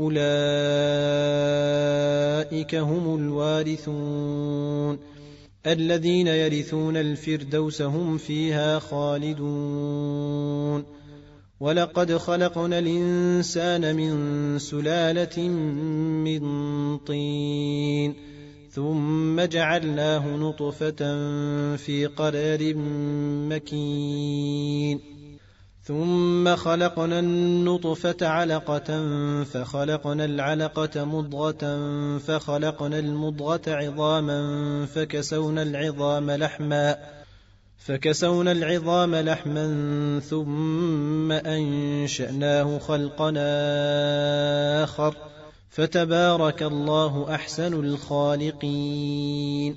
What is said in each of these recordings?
أولئك هم الوارثون. الذين يرثون الفردوس هم فيها خالدون. ولقد خلقنا الإنسان من سلالة من طين ثم جعلناه نطفة في قرار مكين. ثم خلقنا النطفة علقة فخلقنا العلقة مضغة فخلقنا المضغة عظاما فكسونا العظام لحما فكسونا العظام لحما ثم أنشأناه خلقنا آخر فتبارك الله أحسن الخالقين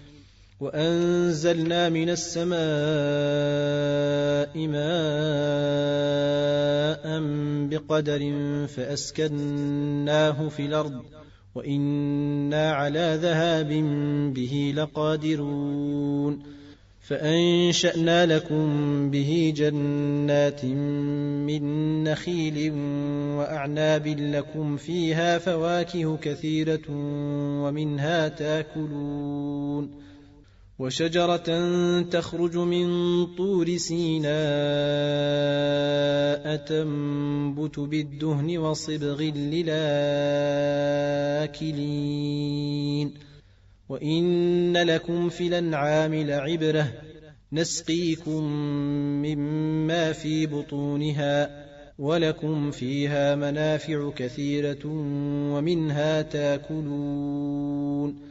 وأنزلنا من السماء ماء بقدر فأسكناه في الأرض وإنا على ذهاب به لقادرون فأنشأنا لكم به جنات من نخيل وأعناب لكم فيها فواكه كثيرة ومنها تاكلون وشجرة تخرج من طور سيناء تنبت بالدهن وصبغ للآكلين. وإن لكم في الأنعام لعبرة نسقيكم مما في بطونها ولكم فيها منافع كثيرة ومنها تاكلون.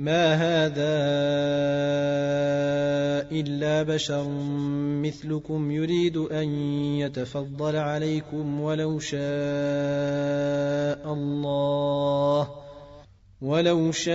ما هذا الا بشر مثلكم يريد ان يتفضل عليكم ولو شاء الله ولو شاء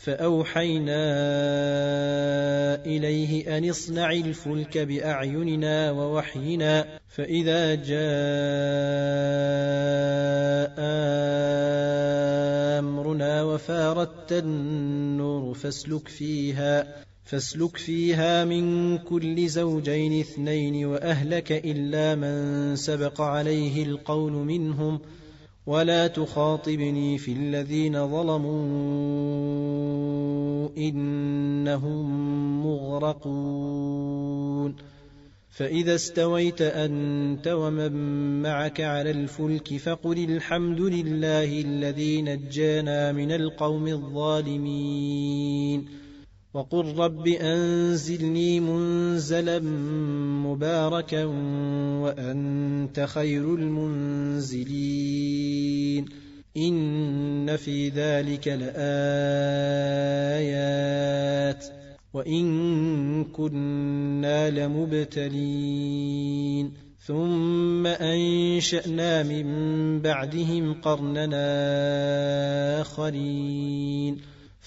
فأوحينا إليه أن اصنع الفلك بأعيننا ووحينا فإذا جاء أمرنا وفاردت النور فاسلك فيها فاسلك فيها من كل زوجين اثنين وأهلك إلا من سبق عليه القول منهم ولا تخاطبني في الذين ظلموا انهم مغرقون فإذا استويت أنت ومن معك على الفلك فقل الحمد لله الذي نجانا من القوم الظالمين وقل رب أنزلني منزلا مباركا وأنت خير المنزلين. إن في ذلك لآيات وإن كنا لمبتلين. ثم أنشأنا من بعدهم قرننا آخرين.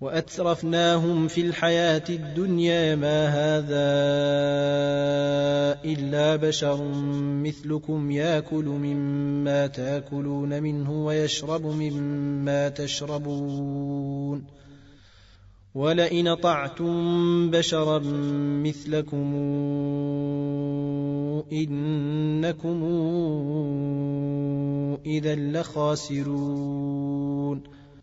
وأترفناهم في الحياة الدنيا ما هذا إلا بشر مثلكم يأكل مما تأكلون منه ويشرب مما تشربون ولئن طعتم بشرا مثلكم إنكم إذا لخاسرون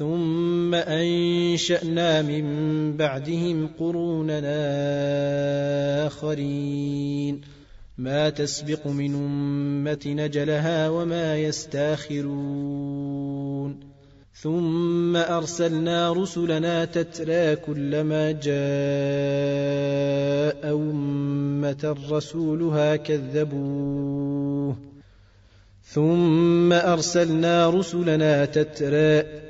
ثم أنشأنا من بعدهم قروننا آخرين. ما تسبق من أمة نجلها وما يستاخرون. ثم أرسلنا رسلنا تترى كلما جاء أمة رسولها كذبوه. ثم أرسلنا رسلنا تترى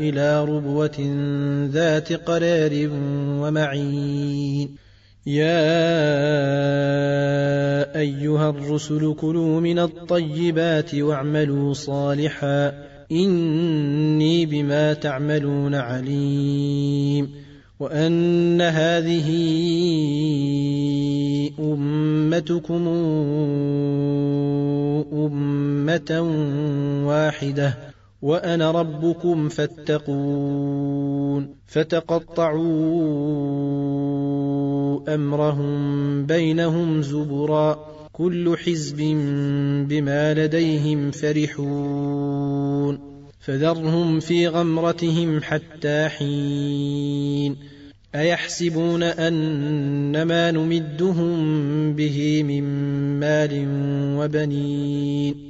إلى ربوة ذات قرار ومعين. يا أيها الرسل كلوا من الطيبات واعملوا صالحا. إني بما تعملون عليم. وأن هذه أمتكم أمة واحدة. وأنا ربكم فاتقون فتقطعوا أمرهم بينهم زبرا كل حزب بما لديهم فرحون فذرهم في غمرتهم حتى حين أيحسبون ان ما نمدهم به من مال وبنين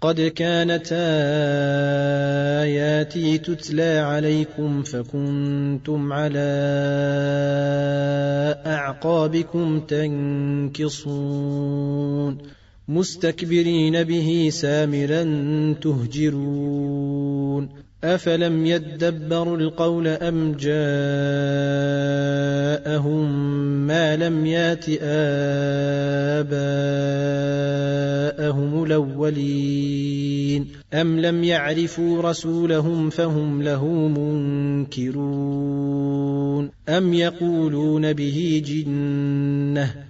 قد كانت آياتي تتلى عليكم فكنتم على أعقابكم تنكصون مستكبرين به سامرا تهجرون أفلم يدبروا القول أم جاءهم ما لم يات آباءهم الأولين أم لم يعرفوا رسولهم فهم له منكرون أم يقولون به جنة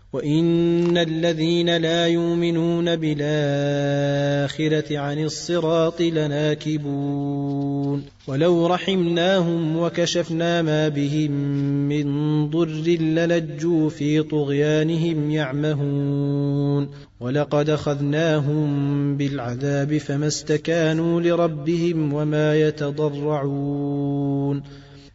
وان الذين لا يؤمنون بالاخره عن الصراط لناكبون ولو رحمناهم وكشفنا ما بهم من ضر للجوا في طغيانهم يعمهون ولقد اخذناهم بالعذاب فما استكانوا لربهم وما يتضرعون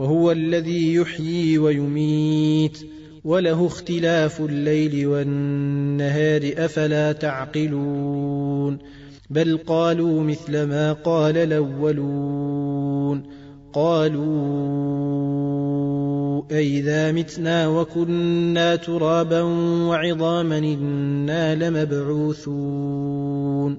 وهو الذي يحيي ويميت. وله اختلاف الليل والنهار أفلا تعقلون؟ بل قالوا مثل ما قال الأولون. قالوا أئذا متنا وكنا ترابا وعظاما إنا لمبعوثون.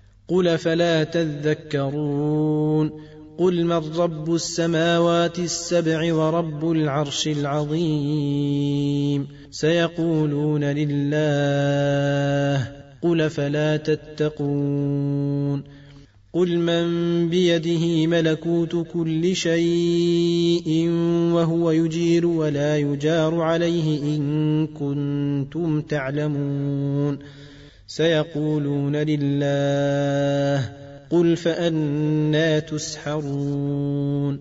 قل فلا تذكرون قل من رب السماوات السبع ورب العرش العظيم سيقولون لله قل فلا تتقون قل من بيده ملكوت كل شيء وهو يجير ولا يجار عليه ان كنتم تعلمون سيقولون لله قل فأنا تسحرون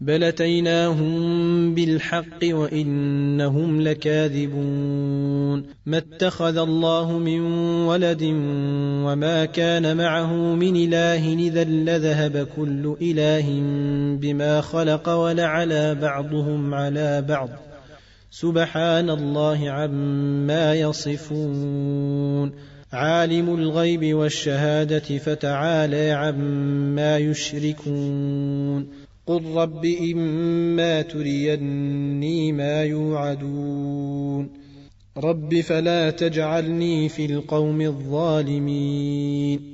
بل أتيناهم بالحق وإنهم لكاذبون ما اتخذ الله من ولد وما كان معه من إله إذا لذهب كل إله بما خلق ولعلى بعضهم على بعض سبحان الله عما يصفون. عالم الغيب والشهادة فتعالى عما يشركون. قل رب إما تريني ما يوعدون. رب فلا تجعلني في القوم الظالمين.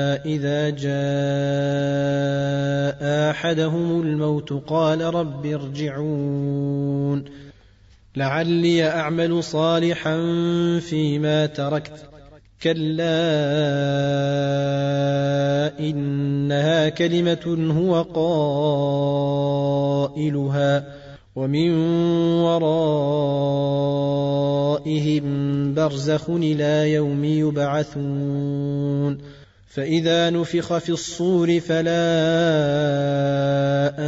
إذا جاء أحدهم الموت قال رب ارجعون. لعلي أعمل صالحا فيما تركت. كلا إنها كلمة هو قائلها ومن ورائهم برزخ إلى يوم يبعثون. فإذا نفخ في الصور فلا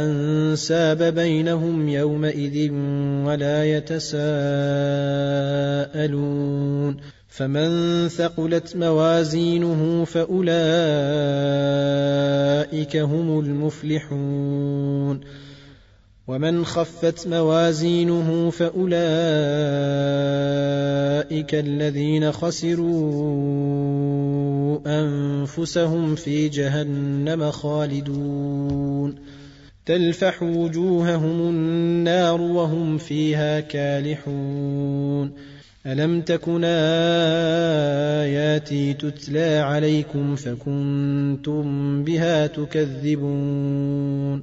أنساب بينهم يومئذ ولا يتساءلون فمن ثقلت موازينه فأولئك هم المفلحون ومن خفت موازينه فأولئك الذين خسروا أنفسهم في جهنم خالدون تلفح وجوههم النار وهم فيها كالحون. ألم تكن آياتي تتلى عليكم فكنتم بها تكذبون؟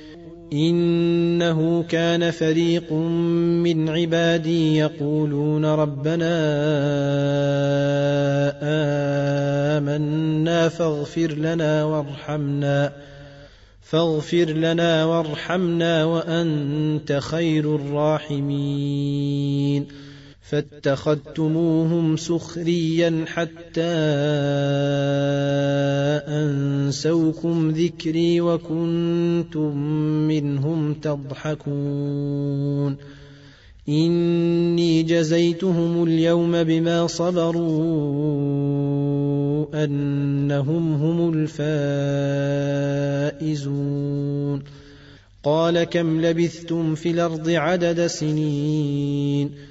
إنه كان فريق من عبادي يقولون ربنا آمنا فاغفر لنا وارحمنا فاغفر لنا وارحمنا وأنت خير الراحمين. فاتخذتموهم سخريا حتى أنسوكم ذكري وكنتم منهم تضحكون. إني جزيتهم اليوم بما صبروا أنهم هم الفائزون. قال كم لبثتم في الأرض عدد سنين؟